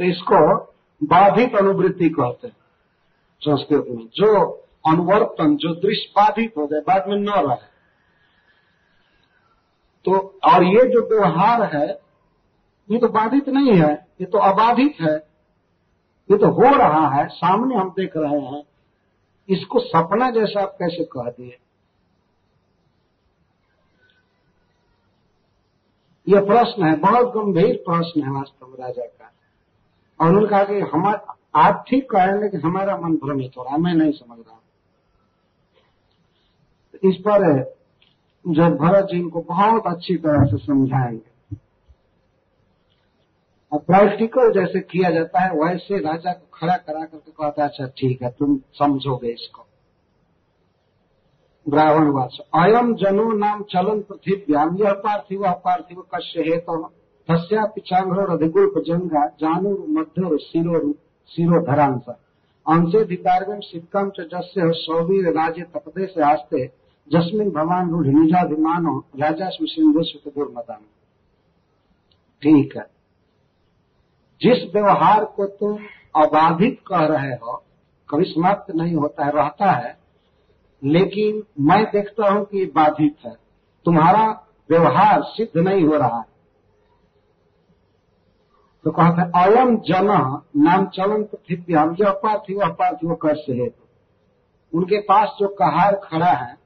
तो इसको बाधित अनुवृत्ति कहते हैं, संस्कृत में। जो अनुवर्तन, जो दृश्य बाधित हो जाए, बाद में न रहे। तो और ये जो व्यवहार है, ये तो बाधित नहीं है, ये तो अबाधित है। ये तो हो रहा है, सामने हम देख रहे हैं। इसको सपना जैसा आप कैसे कह दिए? यह प्रश्न है, बहुत गंभीर प्रश्न है वास्तव राजा का। और उन्होंने कहा कि हमारा, आप ठीक कह रहे हैं लेकिन हमारा मन भ्रमित हो रहा है, मैं नहीं समझ रहा इस पर, जब भरत जी इनको बहुत अच्छी तरह से समझाएँगे और प्रैक्टिकल जैसे किया जाता है, वैसे राजा को खड़ा करा करके कहता है अच्छा ठीक है, तुम समझोगे इसको। ब्राह्मण वाच अयम जनो नाम चलन पृथ्व्याम यह पार्थिव अपार्थिव कश्य हे तो तस्या पिछांग्रो अधिगुल्प जंगा जानू मध्य शिरो शिरो धरांश अंशेधिकारगम सिक्कम च जस्य सौवीर राज्य तपदे से आस्ते, जस्मिन भगवान रूढ़ निजाभिमानो राजा सिंधु दुर्मदान ठीक है। जिस व्यवहार को तुम अबाधित कह रहे हो, कभी समाप्त नहीं होता है, रहता है, लेकिन मैं देखता हूँ कि बाधित है। तुम्हारा व्यवहार सिद्ध नहीं हो रहा है। तो कहते हैं अयम जन, नाम चलन पृथ्व्याम यह पार्थिव अपार्थिव कर से है उनके पास जो कहार खड़ा है,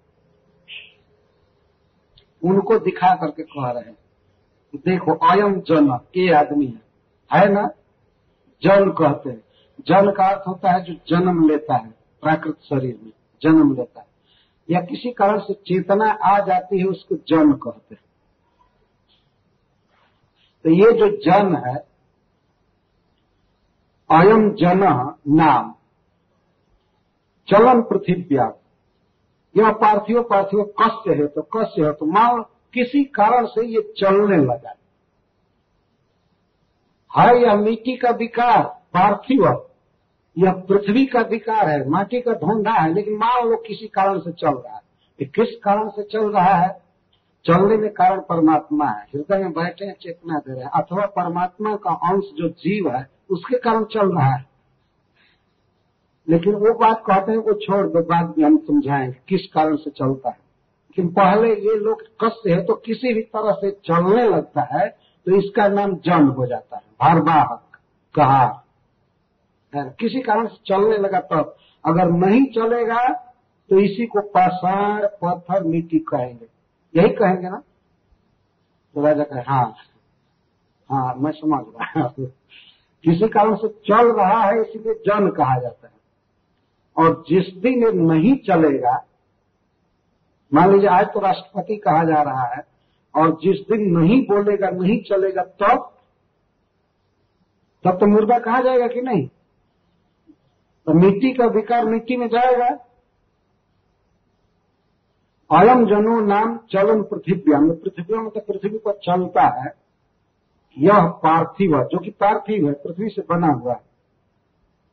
उनको दिखा करके कह रहे हैं, देखो अयम जन, ये आदमी है। है ना? जन कहते हैं। जन का अर्थ होता है जो जन्म लेता है, प्राकृत शरीर में, जन्म लेता है। या किसी कारण से चेतना आ जाती है, उसको जन कहते हैं। तो ये जो जन है अयम जन नाम। चलन पृथ्व्या। यह पार्थिव पार्थिव कस्य है तो कस्य है तो मान किसी कारण से ये चलने लगा है। यह मिट्टी का विकार, पार्थिव। यह पृथ्वी का विकार है, माटी का ढोंढा है, लेकिन मान लो किसी कारण से चल रहा है। किस कारण से चल रहा है? चलने में कारण परमात्मा है। हृदय में बैठे हैं, चेतना दे रहे हैं। अथवा परमात्मा का अंश जो जीव है उसके कारण चल रहा है। लेकिन वो बात कहते हैं वो छोड़ दो बाद में हम समझाएँगे किस कारण से चलता है। लेकिन पहले ये लोग कष्ट है तो किसी भी तरह से चलने लगता है तो इसका नाम जन हो जाता है। भारवाहक कहा किसी कारण से चलने लगा तब तो, अगर नहीं चलेगा तो इसी को पाषाण पत्थर मिट्टी कहेंगे। यही कहेंगे ना? तो राजा कहे हाँ हाँ मैं समझ रहा हूँ। किसी कारण से चल रहा है, इसीलिए जन कहा जाता है। और जिस दिन ये नहीं चलेगा, मान लीजिए आज तो राष्ट्रपति कहा जा रहा है, और जिस दिन नहीं बोलेगा, नहीं चलेगा, तब तब तो मुर्दा कहा जाएगा कि नहीं? तो मिट्टी का विकार मिट्टी में जाएगा। अयम जनो नाम चलन पृथ्वी में पृथ्वी में तो पृथ्वी पर चलता है। यह पार्थिव जो कि पार्थिव है, पृथ्वी से बना हुआ है।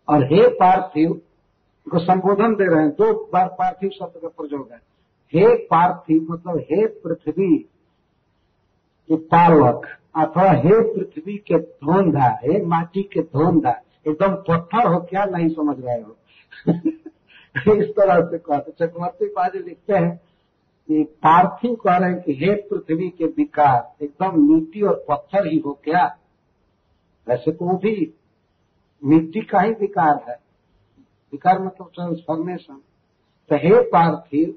और हे पार्थिव को संबोधन दे रहे हैं, दो बार पार्थिव शब्द का प्रयोग है। हे पार्थिव मतलब हे पृथ्वी के पालक, अथवा हे पृथ्वी के धोंधा, हे माटी के धोंधा, एकदम पत्थर हो क्या, नहीं समझ रहे हो। इस तरह से कहते चक्रवर्ती पाजी लिखते हैं कि पार्थिव कह रहे हैं कि हे पृथ्वी के विकार एकदम मिट्टी और पत्थर ही हो क्या वैसे तो वो भी मिट्टी का ही विकार है। विकार मतलब ट्रांसफॉर्मेशन तो हे पार्थिव,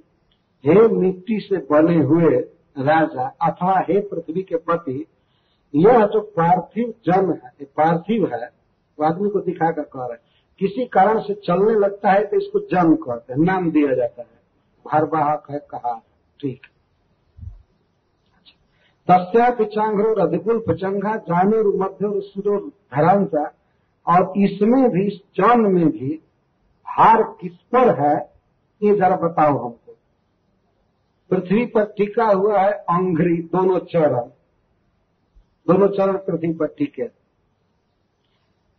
हे मिट्टी से बने हुए राजा अथवा हे पृथ्वी के पति, यह जो पार्थिव जन है पार्थिव है, वो आदमी को दिखाकर कह रहे किसी कारण से चलने लगता है तो इसको जन कहते हैं, नाम दिया जाता है। भारवाहक है कहा ठीक तस्या पिचांग्रो रधिकुल पचंगा जानूर मध्य सुरो धरांसा, और इसमें भी जन में भी, हार किस पर है, ये जरा बताओ हमको। पृथ्वी पर टिका हुआ है अंग्री दोनों चरण। दोनों चरण पृथ्वी पर टिके।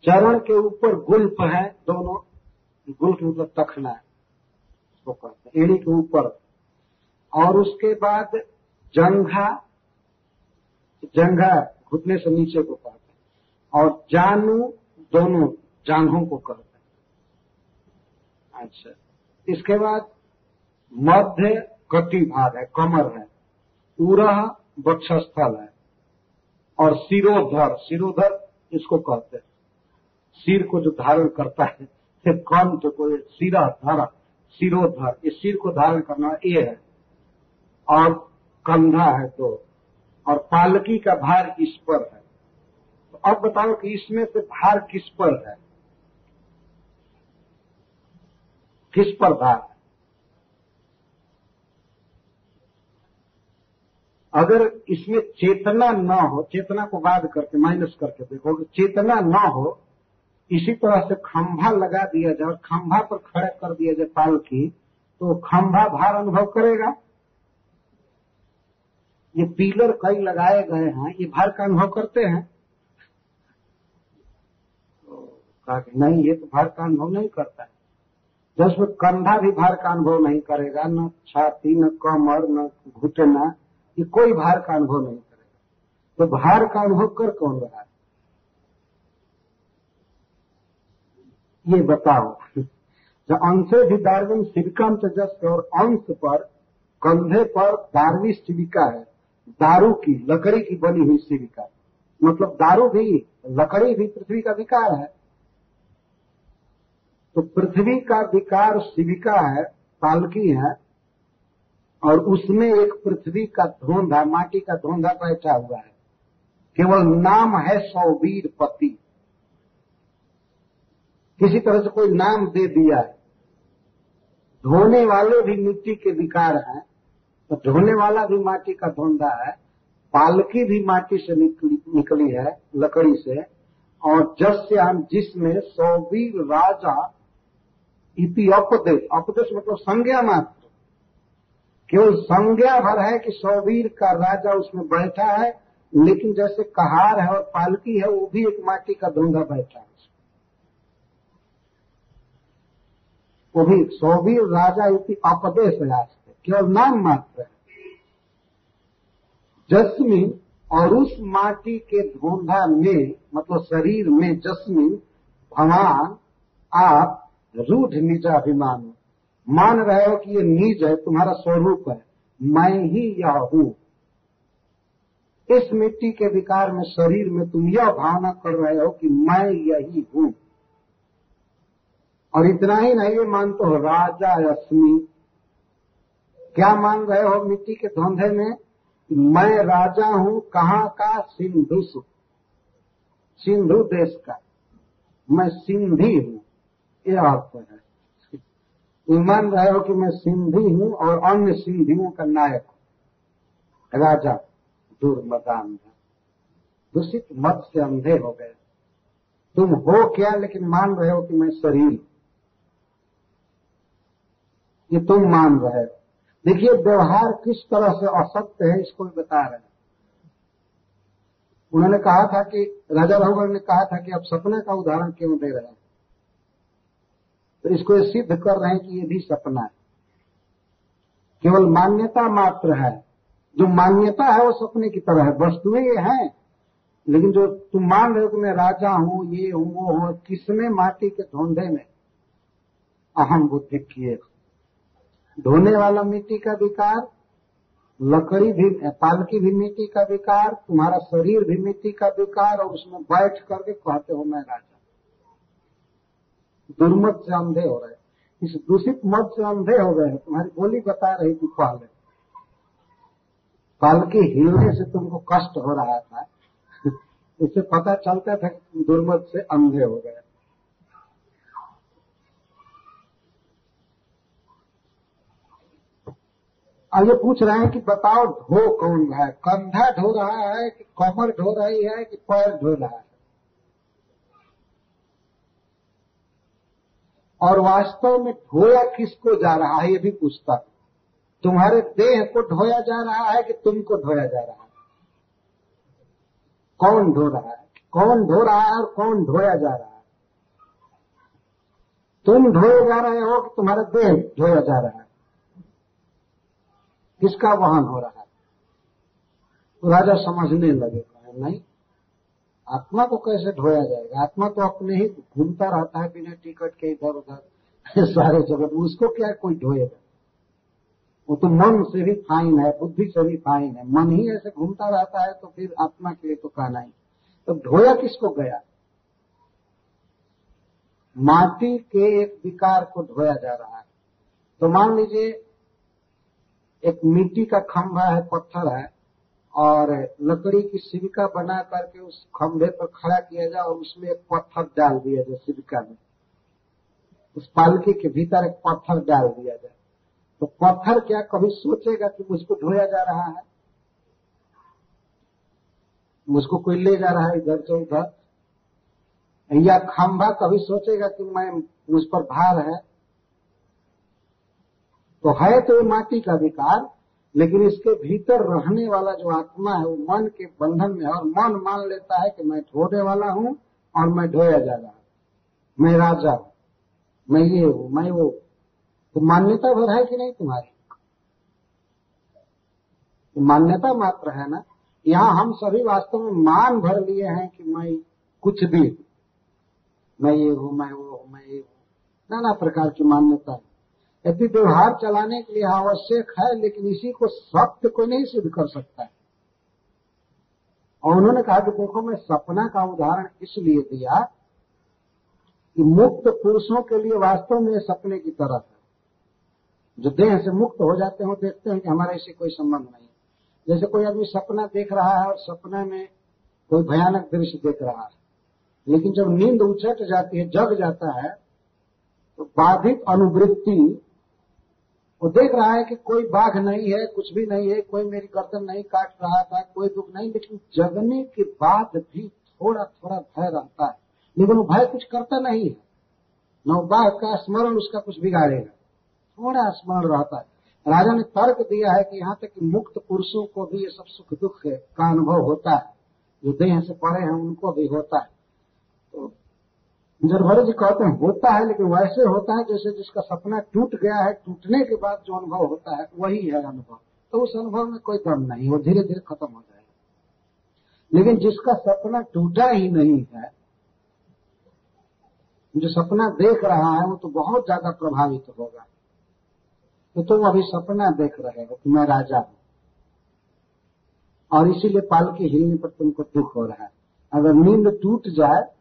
चरण के ऊपर गुल्फ है, दोनों। गुल्फ मतलब तखना है। वो कहते एड़ी के ऊपर। और उसके बाद जंघा जंघा घुटने से नीचे को कहते हैं और जानू दोनों जांघों को कहते हैं। अच्छा। इसके बाद मध्य कटी भाग है, कमर है उरह वक्षस्थल है और सिरोधर सिरोधर इसको कहते हैं। सिर को जो धारण करता है, कंठ को, सिरा, धर, सिरोधर, इस सिर को धारण करना ये है। और कंधा है तो और पालकी का भार इस पर है? तो अब बताओ कि इसमें से भार किस पर है? किस पर भार है? अगर इसमें चेतना न हो, चेतना को बाद करके, माइनस करके देखो चेतना न हो, इसी तरह से खंभा लगा दिया जाए और खंभा पर खड़ा कर दिया जाए पालकी तो खंभा भार अनुभव करेगा। ये पीलर कई लगाए गए हैं, ये भार का अनुभव करते हैं। तो कहा कि नहीं, ये तो भार का अनुभव नहीं करता है। जब कंधा भी भार का अनुभव नहीं करेगा, न छाती, न कमर, न घुटना, ये कोई भार का अनुभव नहीं करेगा। तो भार का अनुभव कर कौन रहा है? ये बताओ। जो अंशे भी दार्विन सिविकम तेजस और अंश पर, कंधे पर दारवी शिविका है दारू की, लकड़ी की बनी हुई शिविका मतलब दारू भी, लकड़ी भी पृथ्वी का विकार है। तो पृथ्वी का विकार शिविका है, पालकी है, और उसमें एक पृथ्वी का धोंधा, माटी का धोंधा बैठा हुआ है। केवल नाम है सौवीर पति। किसी तरह से कोई नाम दे दिया है। धोने वाले भी मिट्टी के विकार हैं। तो धोने वाला भी माटी का धोंधा है पालकी भी माटी से निकली, निकली है लकड़ी से और जस से हम जिसमें सौवीर राजा इति अपदेश अपदेश मतलब संज्ञा मात्र। केवल संज्ञा भर है कि सौवीर का राजा उसमें बैठा है लेकिन जैसे कहार है और पालकी है वो भी एक माटी का धोंधा बैठा है। वो भी सौवीर राजा इति अपदेश रास्ते केवल नाम मात्र है। जस्मिन और उस माटी के धोंधा में मतलब शरीर में जस्मिन भगवान आप रूढ़ निजाभिमान मान रहे हो कि ये निज है, तुम्हारा स्वरूप है, मैं ही यह हूँ। इस मिट्टी के विकार में, शरीर में तुम यह भावना कर रहे हो कि मैं यही हूँ। और इतना ही नहीं, ये मानते हो राजा अस्मी क्या मान रहे हो मिट्टी के धंधे में? मैं राजा हूँ, कहाँ का सिंधु सिंधु देश का। मैं सिंधी हूँ। यह अर्थ है। मान रहे हो कि मैं सिंधी हूँ और अन्य सिंधियों का नायक हूँ। राजा दुर्मदान दूषित मत से अंधे हो गए। तुम हो क्या, लेकिन मान रहे हो कि मैं शरीर ये तुम मान रहे हो। देखिए, व्यवहार किस तरह से असत्य है, इसको भी बता रहे हैं। उन्होंने कहा था कि, राजा रघुवर ने कहा था कि आप सपने का उदाहरण क्यों दे रहे हैं? तो इसको ये सिद्ध कर रहे हैं कि ये भी सपना है। केवल मान्यता मात्र है। जो मान्यता है, वो सपने की तरह है। वस्तुएँ ये हैं, लेकिन जो तुम मान रहे हो कि मैं राजा हूँ, ये हूँ, वो हूँ, किसमें माटी के धोंधे में? अहम बुद्धि किए धोने वाला मिट्टी का विकार, लकड़ी भी पालकी भी मिट्टी का विकार, तुम्हारा शरीर भी मिट्टी का विकार, और उसमें बैठ करके कहते हो मैं राजा। दुर्मत से अंधे हो रहे इस दूषित मत से अंधे हो गए तुम्हारी बोली बता रही थी पहले पालकी हिलने से तुमको कष्ट हो रहा था। इससे पता चलता था कि दुर्मत से अंधे हो गए अब ये पूछ रहे हैं कि बताओ ढो कौन है? कंधा ढो रहा है कि कमर ढो रही है कि पैर ढो रहा है? और वास्तव में ढोया किसको जा रहा है, ये भी पूछता तुम्हारे देह को ढोया जा रहा है कि तुमको ढोया जा रहा है? कौन ढो रहा है? कौन ढो रहा है और कौन ढोया जा रहा है? तुम ढोए जा रहे हो कि तुम्हारा देह ढोया जा रहा है? किसका वहन हो रहा है? तो राजा समझने लगे नहीं, आत्मा को कैसे ढोया जाएगा? आत्मा तो अपने ही घूमता रहता है बिना टिकट के इधर उधर सारे जगत उसको क्या कोई ढोएगा वो तो मन से भी फाइन है, बुद्धि से भी फाइन है। मन ही ऐसे घूमता रहता है तो फिर आत्मा के लिए तो कहना ही। तो ढोया किसको गया? माटी के एक विकार को ढोया जा रहा है। तो मान लीजिए एक मिट्टी का खंभा है, पत्थर है, और लकड़ी की सिविका बना करके उस खंभे पर खड़ा किया जाए और उसमें एक पत्थर डाल दिया जाए सिविका में। उस पालकी के भीतर एक पत्थर डाल दिया जाए। तो पत्थर क्या कभी सोचेगा कि मुझको ढोया जा रहा है? मुझको कोई ले जा रहा है इधर से उधर? या खंभा कभी सोचेगा कि मैं, मुझ पर भार है? तो है तो माटी का विकार लेकिन इसके भीतर रहने वाला जो आत्मा है, वो मन के बंधन में और मन मान लेता है कि मैं ढोने वाला हूँ और मैं ढोया जा रहा हूँ। मैं राजा हूँ, मैं ये हूँ, मैं वो तो मान्यता भर है कि नहीं तुम्हारी? तो मान्यता मात्र है ना? यहाँ हम सभी वास्तव में मान भर लिए हैं कि मैं कुछ भी मैं ये हूँ, मैं वो हूँ, मैं ये हूँ। नाना प्रकार की मान्यता है। यदि व्यवहार चलाने के लिए आवश्यक है, लेकिन इसी को सत्य को नहीं सिद्ध कर सकता है। और उन्होंने कहा कि देखो, मैं सपना का उदाहरण इसलिए दिया कि मुक्त पुरुषों के लिए वास्तव में सपने की तरह है जो देह से मुक्त हो जाते हैं देखते हैं कि हमारा इसे कोई संबंध नहीं जैसे कोई आदमी सपना देख रहा है और सपने में कोई भयानक दृश्य देख रहा है, लेकिन जब नींद उछट जाती है, जग जाता है तो बाधित अनुवृत्ति वो देख रहा है कि कोई बाघ नहीं है, कुछ भी नहीं है, कोई मेरी गर्दन नहीं काट रहा था, कोई दुख नहीं, लेकिन जगने के बाद भी थोड़ा थोड़ा भय रहता है। लेकिन वो भय कुछ करता नहीं है। न बाघ का स्मरण उसका कुछ बिगाड़ेगा। थोड़ा स्मरण रहता है। राजा ने तर्क दिया है कि यहाँ तक मुक्त पुरुषों को भी ये सब सुख दुख का अनुभव होता है। जो देह से पड़े हैं, उनको भी होता है। तो जरभरे जी कहते हैं, होता है, लेकिन वैसे होता है, जैसे जिसका सपना टूट गया है, टूटने के बाद जो अनुभव होता है, वही है अनुभव। तो उस अनुभव में कोई दम नहीं, वो धीरे धीरे खत्म हो जाएगा। लेकिन जिसका सपना टूटा ही नहीं है, जो सपना देख रहा है, वो तो बहुत ज़्यादा प्रभावित होगा। तो तुम अभी सपना देख रहे हो कि मैं राजा हूँ। और इसीलिए पालकी हिलने पर तुमको दुख हो रहा है। अगर नींद टूट जाए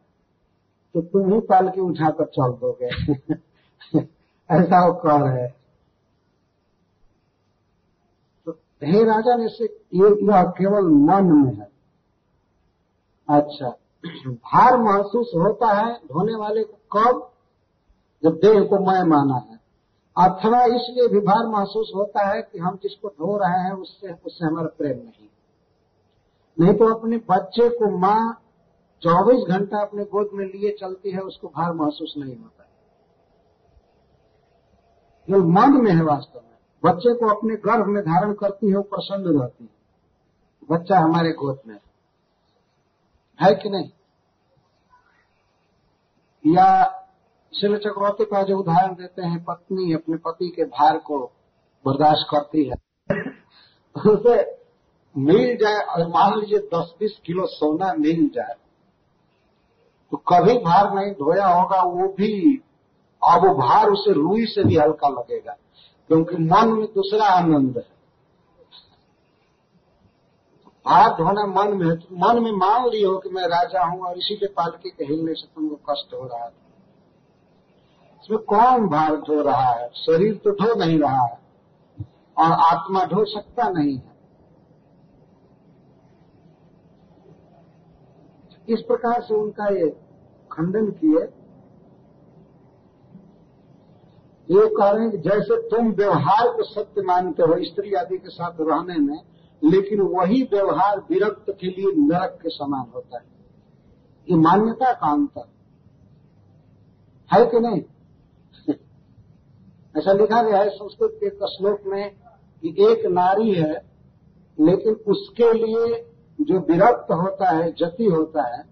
तो तुम ही पाल के उठाकर चल दोगे। ऐसा वो कह रहे तो हे राजा ने से ये यह केवल मन में है। अच्छा भार महसूस होता है धोने वाले को कब? जब देह को मैं माना है। अथवा इसलिए भी भार महसूस होता है कि हम जिसको धो रहे हैं, उससे उससे हमारा प्रेम नहीं। नहीं तो अपने बच्चे को माँ चौबीस घंटा अपने गोद में लिए चलती है, उसको भार महसूस नहीं होता है। केवल मन में है वास्तव में। बच्चे को अपने गर्भ में धारण करती है, वो प्रसन्न रहती है। बच्चा हमारे गोद में है। कि नहीं? या शिल चक्रवर्ती का जो उदाहरण देते हैं, पत्नी अपने पति के भार को बर्दाश्त करती है। उसे मिल जाए, और मान लीजिए दस बीस किलो सोना मिल जाए तो कभी भार नहीं धोया होगा, वो भी, अब वो भार उसे रूई से भी हल्का लगेगा, क्योंकि मन में दूसरा आनंद है। भार धोना मन में है तो मन में मान ली हो कि मैं राजा हूँ और इसी के पालकी के हिलने से तुमको कष्ट हो रहा है। इसमें कौन भार धो रहा है? शरीर तो धो नहीं रहा है और आत्मा धो सकता नहीं है। इस प्रकार से उनका ये खंडन किए। ये कह रहे हैं कि जैसे तुम व्यवहार को सत्य मानते हो, स्त्री आदि के साथ रहने में, लेकिन वही व्यवहार विरक्त के लिए नरक के समान होता है। ये मान्यता का अंतर। है कि नहीं? ऐसा लिखा गया है संस्कृत के श्लोक में कि एक नारी है, लेकिन उसके लिए जो विरक्त होता है, जति होता है,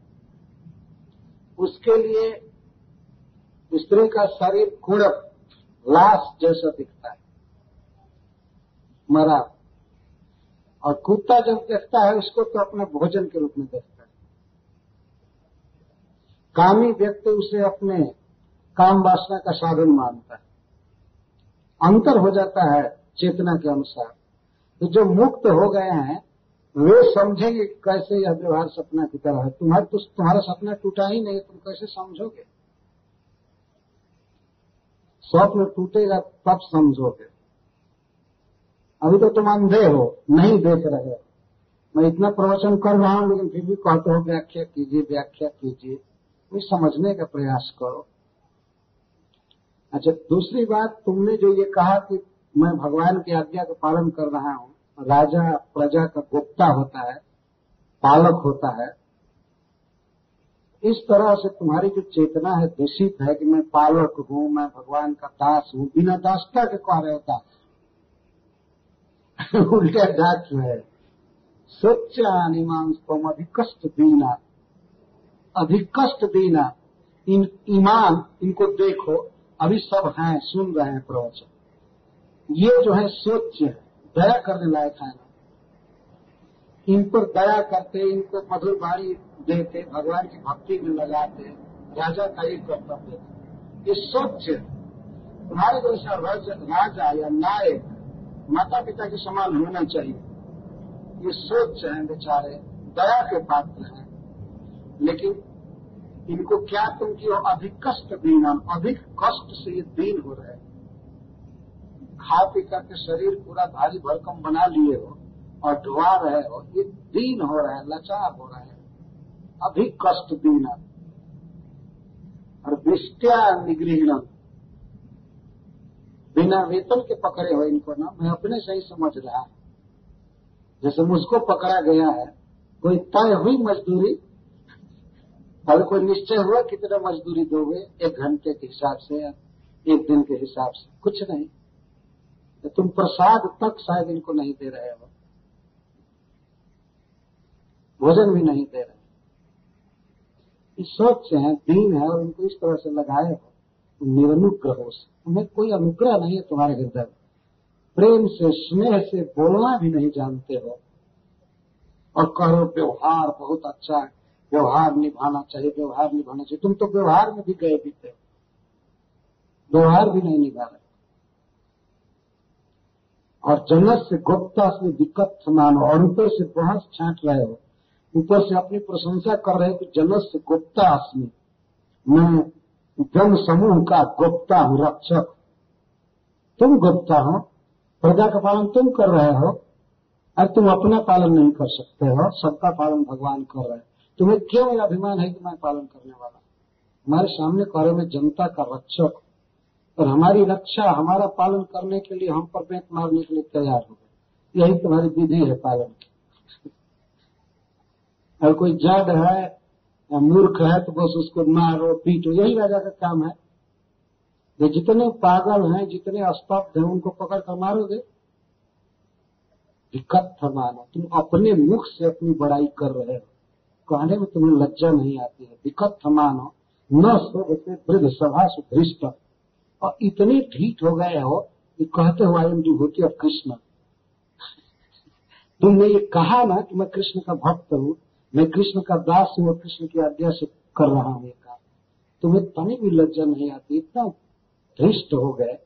उसके लिए स्त्री का शरीर कुड़प लाश जैसा दिखता है। मरा। और कुत्ता जब देखता है, उसको तो अपने भोजन के रूप में देखता है। कामी व्यक्ति उसे अपने काम वासना का साधन मानता है। अंतर हो जाता है चेतना के अनुसार। तो जो मुक्त हो गए हैं वे समझेंगे कैसे यह व्यवहार सपना की तरह है। तुम्हारा तो तुम्हारा सपना टूटा ही नहीं, तुम कैसे समझोगे? स्वप्न टूटेगा, तब समझोगे। अभी तो तुम अंधे हो, नहीं देख रहे हो। मैं इतना प्रवचन कर रहा हूँ, लेकिन फिर भी कहते हो, व्याख्या कीजिए व्याख्या कीजिए। कोई समझने का प्रयास करो। अच्छा दूसरी बात, तुमने जो ये कहा कि मैं भगवान की आज्ञा का पालन कर रहा हूँ राजा, प्रजा का गुप्ता होता है, पालक होता है। इस तरह से तुम्हारी जो चेतना है, दूषित है कि मैं पालक हूँ, मैं भगवान का दास हूँ, बिना दासता के कह रहे होता? उल्टे डाक है। सोचानिमांस्तम अधिकष्ट दीना अधिकष्ट दीना। इन ईमान, इनको देखो, अभी सब हैं, सुन रहे हैं प्रवचन। ये जो है सोच है। दया करने लायक है। इन पर दया करते, इनको मधुर बाणी देते, भगवान की भक्ति में लगाते, राजा का एक कर्तव्य ये सोच तुम्हारे जैसा राजा या नायक माता पिता के समान होना चाहिए। ये सोच है बेचारे, दया के पात्र हैं। लेकिन इनको क्या तुम की अधिक कष्ट दीना अधिक कष्ट से ये दीन हो रहे खा पी करके शरीर पूरा भारी भरकम बना लिए हो और ढुआ रहे हो, ये दीन हो रहे हैं लाचार हो रहे हैं, अभी कष्ट दीना और वृष्टिया निगृहण बिना वेतन के पकड़े हो इनको ना, मैं अपने से ही समझ रहा हूँ। जैसे मुझको पकड़ा गया है, कोई तय हुई मजदूरी? अगर कोई निश्चय हुआ कितना मजदूरी दोगे? एक घंटे के हिसाब से या एक दिन के हिसाब से? कुछ नहीं। तो तुम प्रसाद तक शायद इनको नहीं दे रहे हो। भोजन भी नहीं दे रहे। इस सोच है, दीन है, और इनको इस तरह से लगाए हो निरनुग्रह से। तुम्हें कोई अनुग्रह नहीं है तुम्हारे हृदय प्रेम से, स्नेह से बोलना भी नहीं जानते हो। और कहो व्यवहार बहुत अच्छा है। व्यवहार निभाना चाहिए, व्यवहार निभाना चाहिए। तुम तो व्यवहार में भी गए बीते व्यवहार भी नहीं निभा रहे। और जन्नत से गुप्ता से दिक्कत समान हो और ऊपर से बहस छाट रहे हो। ऊपर से अपनी प्रशंसा कर रहे हो कि जन्नत से गुप्ता अस्मी मैं जन समूह का गुप्ता हूँ, रक्षक। तुम गुप्ता हो, प्रजा का पालन तुम कर रहे हो, और तुम अपना पालन नहीं कर सकते हो, सबका पालन भगवान कर रहे हैं। तुम्हें क्यों अभिमान है कि मैं पालन करने वाला हमारे सामने करे में जनता का रक्षक। और हमारी रक्षा, हमारा पालन करने के लिए हम पर बेंत मारने के लिए तैयार हो गए। यही तुम्हारी विधि है पालन। की और कोई जड है या मूर्ख है तो बस उसको मारो, पीटो, यही राजा का काम है। ये जितने पागल हैं, जितने अस्तब्ध हैं, उनको पकड़ कर मारोगे? दिक्कत मानो। तुम अपने मुख से अपनी बड़ाई कर रहे हो। कहने में तुम्हें लज्जा नहीं आती है। दिक्कत मानो। न सो से वृद्ध सभा सुधृष्ट और इतने ढीठ हो गए हो कि कहते हो I am devotee of Krishna तुमने ये कहा ना कि मैं कृष्ण का भक्त हूँ, मैं कृष्ण का दास हूँ और कृष्ण की आज्ञा से कर रहा हूँ ये काम। तुम्हें तनी भी लज्जा नहीं आती, इतना धृष्ट हो गए।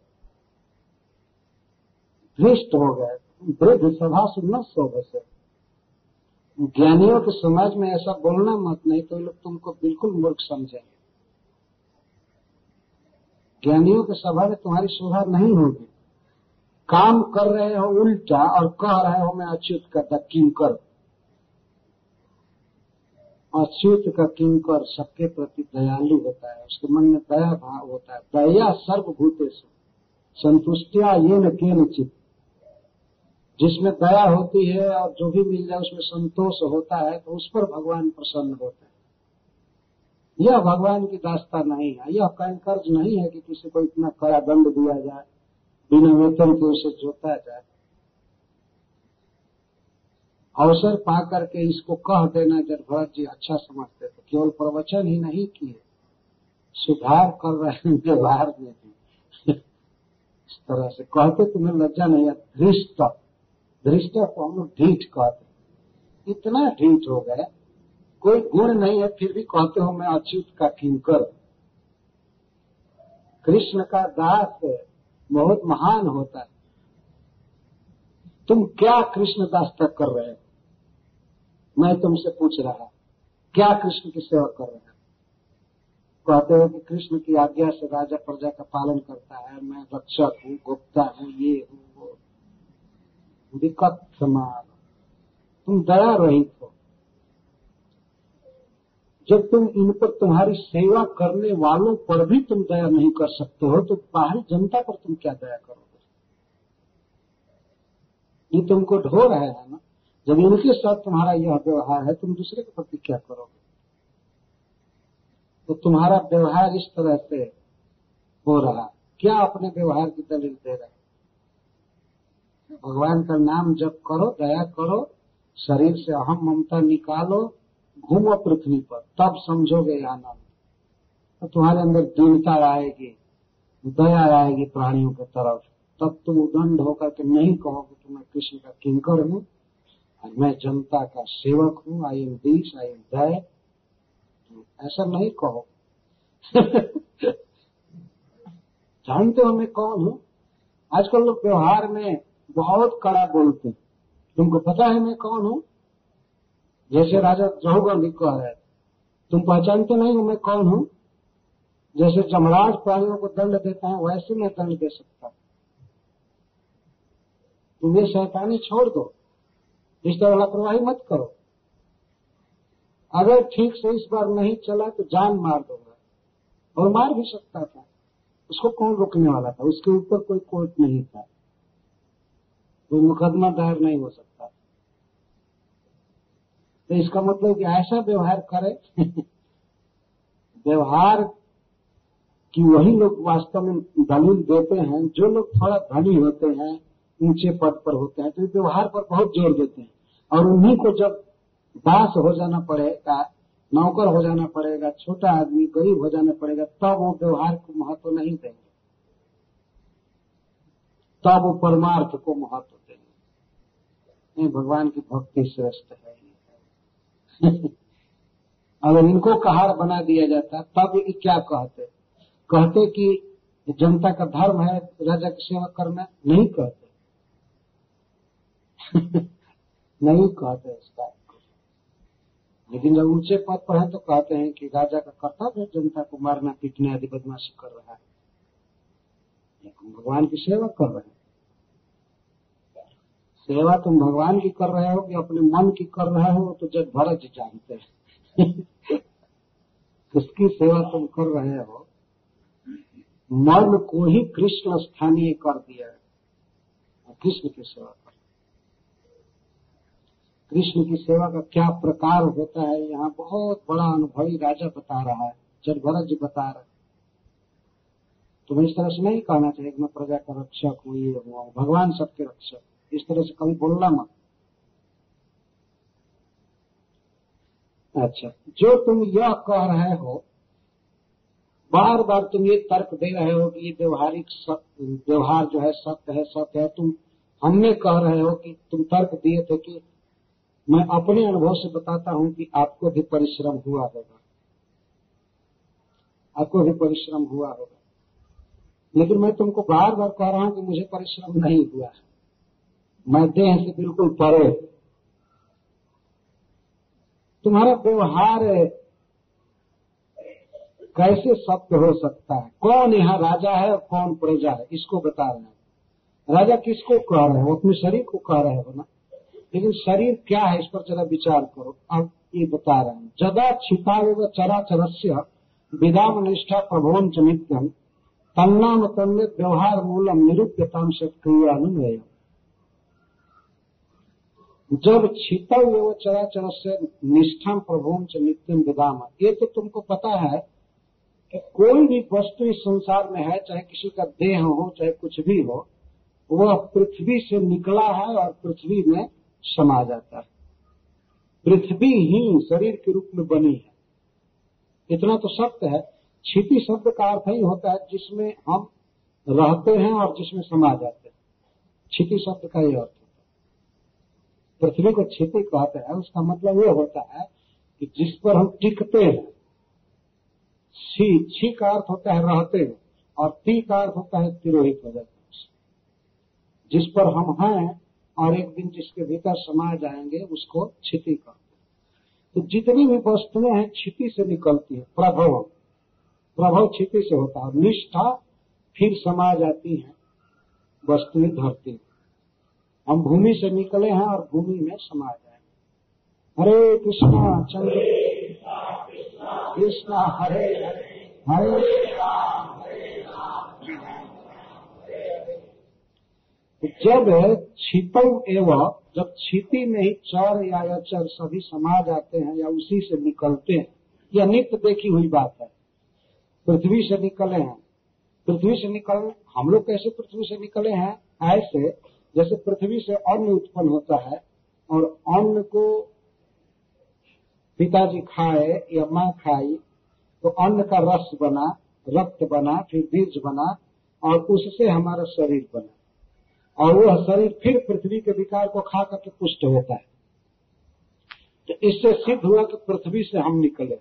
धृष्ट हो गए। वृद्ध सभा से न सो बसे। ज्ञानियों के समाज में ऐसा बोलना मत, नहीं तो लोग तुमको बिल्कुल मूर्ख समझेंगे। ज्ञानियों के सभा में तुम्हारी शोभा नहीं होगी। काम कर रहे हो उल्टा और कह रहे हो, मैं अच्युत का किंकर अच्युत का किंकर सबके प्रति दयालु होता है, उसके मन में दया भाव होता है। दया सर्वभूतेश संतुष्टिया ये न के चित्त जिसमें दया होती है और जो भी मिल जाए उसमें संतोष होता है तो उस पर भगवान प्रसन्न होते हैं। यह भगवान की दास्ता नहीं है। यह कर्ज नहीं है कि किसी को इतना कड़ा दंड दिया जाए, बिना वेतन के उसे जोता जाए। अवसर पा करके इसको कह देना जब भरत जी अच्छा समझते तो केवल प्रवचन ही नहीं किए, सुधार कर रहे हैं व्यवहार में भी। इस तरह से कहते तुम्हें लज्जा नहीं है, धृष्ट दृष्टा को हम लोग ढीठ कहते इतना ढीठ हो गए कोई गुण नहीं है, फिर भी कहते हो मैं अच्युत का किंकर। कृष्ण का दास बहुत महान होता है। तुम क्या कृष्ण दास तक कर रहे हो? मैं तुमसे पूछ रहा क्या कृष्ण की सेवा कर रहे हो? कहते हो कि कृष्ण की आज्ञा से राजा प्रजा का पालन करता है, मैं रक्षक हूँ, गुप्ता हूँ, ये हूँ, वो दिक्कत समान तुम दया रहित हो। जब तुम इन पर तुम्हारी सेवा करने वालों पर भी तुम दया नहीं कर सकते हो तो बाहरी जनता पर तुम क्या दया करोगे? ये तुमको ढो रहे हैं ना? जब इनके साथ तुम्हारा यह व्यवहार है, तुम दूसरे के प्रति क्या करोगे? तो तुम्हारा व्यवहार इस तरह से हो रहा क्या अपने व्यवहार की दलील दे रहे भगवान का नाम जब करो, दया करो, शरीर से अहम ममता निकालो घूमो पृथ्वी पर, तब समझोगे आनंद तो तुम्हारे अंदर दृढ़ता आएगी, दया आएगी प्राणियों की तरफ़। तब तुम उदंड होकर के नहीं कहोगे कि मैं कृष्ण का किंकर हूँ, और मैं जनता का सेवक हूँ I am this I am that ऐसा नहीं कहो। जानते हो मैं कौन हूँ? आजकल लोग व्यवहार में बहुत कड़ा बोलते हैं। तुमको पता है मैं कौन हूँ? जैसे राजा जहुगढ़ कह रहे तुम पहचानते नहीं हो मैं कौन हूँ? जैसे जमराज प्राणियों को दंड देता है, वैसे मैं दंड दे सकता तुम ये शैतानी छोड़ दो। इस तरह लापरवाही मत करो। अगर ठीक से इस बार नहीं चला तो जान मार दूँगा। और मार भी सकता था। उसको कौन रोकने वाला था? उसके ऊपर कोई कोर्ट नहीं था। कोई मुकदमा दायर नहीं हो सकता। तो इसका मतलब कि ऐसा व्यवहार करे। व्यवहार कि वही लोग वास्तव में दलील देते हैं, जो लोग थोड़ा धनी होते हैं, ऊँचे पद पर होते हैं तो व्यवहार पर बहुत ज़ोर देते हैं। और उन्हीं को जब दास हो जाना पड़ेगा, नौकर हो जाना पड़ेगा, छोटा आदमी, गरीब हो जाना पड़ेगा, तब वो व्यवहार को महत्व नहीं देंगे। तब वो परमार्थ को महत्व देंगे। भगवान की भक्ति श्रेष्ठ है। अगर इनको कहार बना दिया जाता, तब ये क्या कहते? कहते कि जनता का धर्म है, राजा की सेवा करना, नहीं कहते। नहीं कहते इसका लेकिन जब ऊँचे पद पर है तो कहते हैं कि राजा का कर्तव्य है जनता को मारना, पीटना आदि बदमाशी कर रहा है। भगवान की सेवा कर रहे हैं। सेवा तुम भगवान की कर रहे हो कि अपने मन की कर रहे हो तो जब भरत जानते हैं। किसकी सेवा तुम कर रहे हो। मन को ही कृष्ण स्थानीय कर दिया। है कृष्ण की सेवा कर कृष्ण की सेवा का क्या प्रकार होता है, यहाँ बहुत बड़ा अनुभवी राजा बता रहा है जब भरत जी बता रहे तुम्हें इस तरह से नहीं कहना चाहिए कि मैं प्रजा का रक्षक हूँ, ये हुआ भगवान सबके रक्षक इस तरह से कभी बोलना मत। अच्छा जो तुम यह कह रहे हो बार बार तुम ये तर्क दे रहे हो कि ये व्यवहारिक व्यवहार जो है, सत्य है सत्य है। तुम, हमने कह रहे हो कि तुम तर्क दिए थे कि मैं अपने अनुभव से बताता हूँ कि आपको भी परिश्रम हुआ होगा। आपको भी परिश्रम हुआ होगा। लेकिन मैं तुमको बार बार कह रहा हूँ कि मुझे परिश्रम नहीं हुआ है। मैं देह से बिल्कुल परे तुम्हारा व्यवहार कैसे सत्य हो सकता है? कौन यहाँ राजा है और कौन प्रजा है? इसको बता रहे हैं। राजा किसको कह रहे हो? अपने शरीर को कह रहे हो ना? लेकिन शरीर क्या है? इस पर जरा विचार करो। अब ये बता रहे हैं। जदा छिपा व चरा चरस्य विदाम निष्ठा प्रभोन च नित्यम तन्नाम तन्य व्यवहार मूलम निरूप्यताम से क्रियानुमेय जब छिपा हुए वो चराचर से निष्ठा प्रभुम से नित्यम विदाम। ये तो तुमको पता है कि कोई भी वस्तु इस संसार में है, चाहे किसी का देह हो, चाहे कुछ भी हो, वह पृथ्वी से निकला है और पृथ्वी में समा जाता है। पृथ्वी ही शरीर के रूप में बनी है। इतना तो सत्य है। छिपी शब्द का अर्थ ही होता है जिसमें हम रहते हैं और जिसमें समा जाते हैं। छिपी शब्द का ही अर्थ। पृथ्वी को छिपी कहते हैं, उसका मतलब यह होता है कि जिस पर हम टिकते हैं छी छी का अर्थ होता है रहते हैं और ती का अर्थ होता है तिरोहित हो जाता है जिस पर हम हैं, और एक दिन जिसके भीतर समा जाएँगे, उसको क्षिति कहते हैं। तो जितनी भी वस्तुएँ हैं क्षिति से निकलती है, प्रभव। प्रभव क्षिति से होता है निष्ठा फिर समा जाती है, वस्तुएँ धरती हम भूमि से निकले हैं और भूमि में समा जाएँगे। हरे कृष्णा, चंद्र कृष्णा, हरे हरे जब छिपम एवं जब छिपी में ही चर या अचर सभी समा जाते हैं या उसी से निकलते हैं, यह नित्य देखी हुई बात है। पृथ्वी से निकले हैं। पृथ्वी से निकल, हम लोग कैसे पृथ्वी से निकले हैं? ऐसे जैसे पृथ्वी से अन्न उत्पन्न होता है और अन्न को पिताजी खाए या माँ खाई तो अन्न का रस बना, रक्त बना, फिर बीज बना और उससे हमारा शरीर बना। और वह शरीर फिर पृथ्वी के विकार को खा करके पुष्ट होता है। तो इससे सिद्ध हुआ कि पृथ्वी से हम निकले।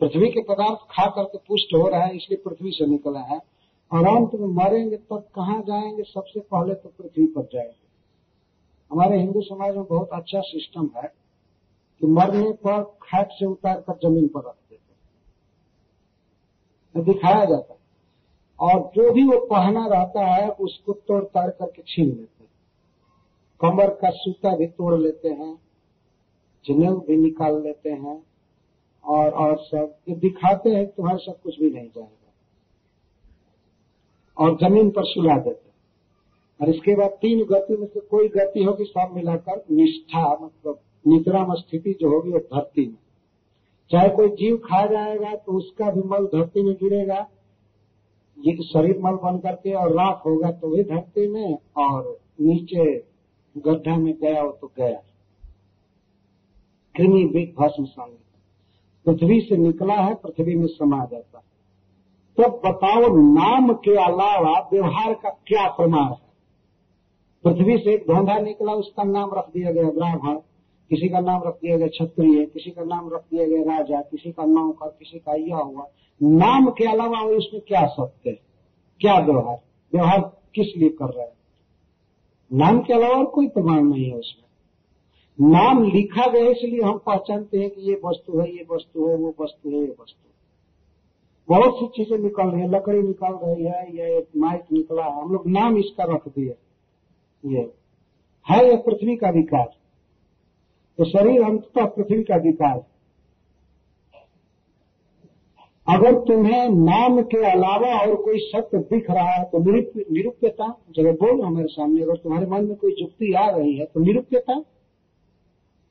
पृथ्वी के पदार्थ खा करके पुष्ट हो रहा है, इसलिए पृथ्वी से निकला है। और अंत में मरेंगे, तब तो कहाँ जाएँगे? सबसे पहले तो पृथ्वी पर जाएँगे। हमारे हिंदू समाज में बहुत अच्छा सिस्टम है कि मरने पर खाट से उतार कर ज़मीन पर रख देते दिखाया जाता है। और जो भी वो पहना रहता है, उसको तोड़ ताड़ करके छीन लेते हैं। कमर का सूता भी तोड़ लेते हैं, जनेऊ भी निकाल लेते हैं, और और सब। ये दिखाते हैं तुम्हारे सब कुछ भी नहीं जाएगा। और ज़मीन पर सुला देते हैं। और इसके बाद तीन गति में से कोई गति होगी सब मिलाकर निष्ठा मतलब निद्राम स्थिति जो होगी वो धरती में। चाहे कोई जीव खा जाएगा तो उसका भी मल धरती में गिरेगा। ये शरीर मल बन करके और राख होगा तो भी धरती में और नीचे गड्ढा में गया हो तो गया। कृमि बिग भस्म संग पृथ्वी से निकला है, पृथ्वी में समा जाता है। तो बताओ नाम के अलावा व्यवहार का क्या प्रमाण है? पृथ्वी से एक धोंधा निकला, उसका नाम रख दिया गया ब्राह्मण। किसी का नाम रख दिया गया क्षत्रिय, किसी का नाम रख दिया गया राजा, किसी का नौकर किसी का यह हुआ। नाम के अलावा उसमें क्या सत्य है? क्या व्यवहार? व्यवहार किस लिए कर रहे हैं? नाम के अलावा कोई प्रमाण नहीं है उसमें। नाम लिखा गया इसलिए हम पहचानते हैं कि ये वस्तु है, ये वस्तु है, वो वस्तु है, ये वस्तु बहुत सी चीज़ें निकल रही है, लकड़ी निकल रही है, ये माइक निकला है हम लोग नाम इसका रख दिए। ये है ये पृथ्वी का विकास तो शरीर अंततः पृथ्वी का विकास अगर तुम्हें नाम के अलावा और कोई सत्य दिख रहा है तो निरुप्यता जगह बोल हमारे सामने, अगर तुम्हारे मन में कोई जुक्ति आ रही है तो निरुप्यता,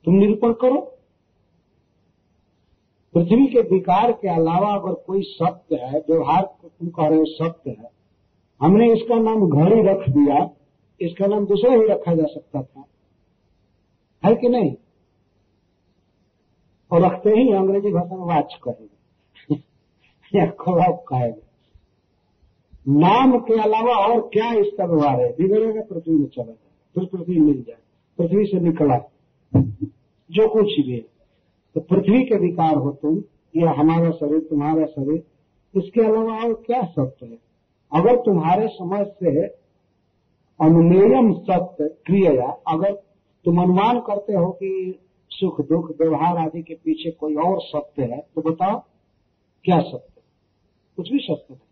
तुम निरूपण करो। पृथ्वी के विकार के अलावा अगर कोई सत्य है, व्यवहार तुम कह रहे हो सत्य है, हमने इसका नाम घड़ी रख दिया, इसका नाम दूसरा ही रखा जा सकता था। है कि नहीं? और रखते ही अंग्रेज़ी भाषा में वाच खराब कहेंगे नाम के अलावा और क्या इसका व्यवहार है? बिगड़ेगा, पृथ्वी में चला जाए फिर पृथ्वी मिल जाए, पृथ्वी से निकला, जो कुछ भी है। तो पृथ्वी के विकार हो तुम, या हमारा शरीर, तुम्हारा शरीर। इसके अलावा और क्या सत्य है? अगर तुम्हारे समझ से अनुमेयम सत्य क्रिया, अगर तुम अनुमान करते हो कि सुख, दुख, व्यवहार आदि के पीछे कोई और सत्य है तो बताओ, क्या सत्य कुछ भी सत्य नहीं।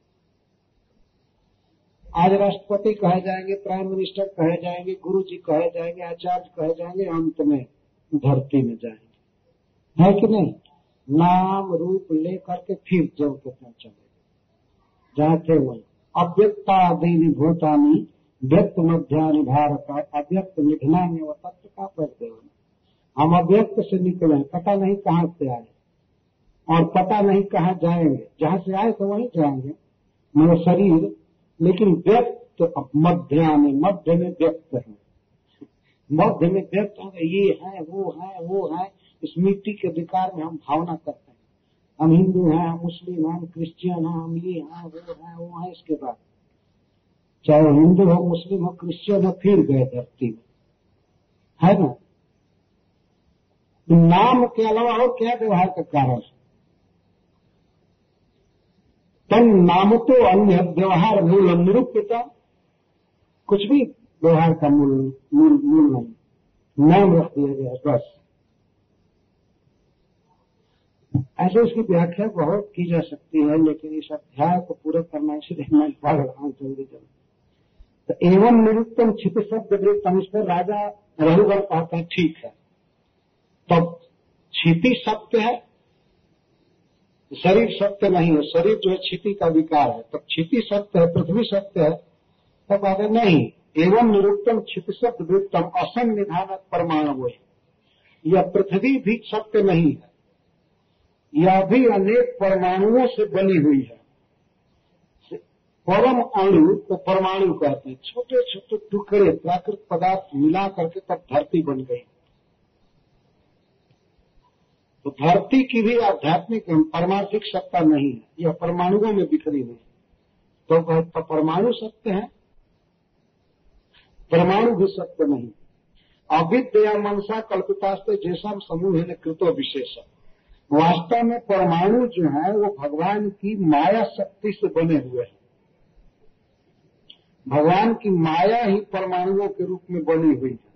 आज राष्ट्रपति कहे जाएँगे, प्राइम मिनिस्टर कहे जाएँगे गुरु जी कहे जाएँगे, आचार्य कहे जाएँगे, अंत में धरती में जाएँगे। है कि नहीं? नाम, रूप लेकर के फिर जब के त्यौं चले। जहाँ थे अव्यक्ता देवी भूतानी, व्यक्त मध्यानि भारत, अव्यक्त निधना में वह तत्व का परिदेवन हम अव्यक्त से निकले पता नहीं कहाँ से आए। और पता नहीं कहाँ जाएँगे। जहाँ से आए तो वहीं जाएँगे। मेरा शरीर, लेकिन व्यक्त मध्य में मध्य में व्यक्त है। मध्य में व्यक्त होंगे, ये है, वो है वो है। इस मिट्टी के विकार में हम भावना करते हैं। हम हिंदू हैं, हम मुस्लिम हैं, हम क्रिश्चियन हैं, हम ये हैं, वो हैं वो हैं, इसके बाद। चाहे वो हिंदू हो, मुस्लिम हो, क्रिश्चियन हो, फिर गए धरती में। है ना? नाम के अलावा और क्या व्यवहार का कारण तन नाम तो अन्य व्यवहार मूल निरूपिता कुछ भी व्यवहार का मूल मूल मूल नहीं। नाम रख दिया गया, बस। ऐसे उसकी व्याख्या बहुत की जा सकती है, लेकिन इस अध्याय को पूरा करना इसलिए मैं पढ़ रहा हूँ जल्दी जल्दी। तो एवं निरुक्तम छिप शब्द वृत्तम इस पर राजा रघुवर कहता है, ठीक है। तो छिपी सत्य है, शरीर सत्य नहीं है, शरीर जो है छिपी का विकार है। तब छिपी सत्य है, पृथ्वी सत्य है तब कहते नहीं, एवं निरुक्तम छिप शब्द वृत्तम असंविधान परमाणु यह पृथ्वी भी सत्य नहीं है। यह भी अनेक परमाणुओं से बनी हुई है। परम अणु को परमाणु कहते हैं। छोटे छोटे टुकड़े प्राकृतिक पदार्थ मिला करके तब धरती बन गई। तो धरती की भी आध्यात्मिक परमार्थिक सत्ता नहीं है यह परमाणुओं में बिखरी हुई तो, तो परमाणु सत्य है परमाणु भी सत्य नहीं अविद्या मनसा कल्पितास्ते जैसा समूह है कृतो विशेष वास्तव में परमाणु जो है, वो भगवान की माया शक्ति से बने हुए हैं। भगवान की माया ही परमाणुओं के रूप में बनी हुई है।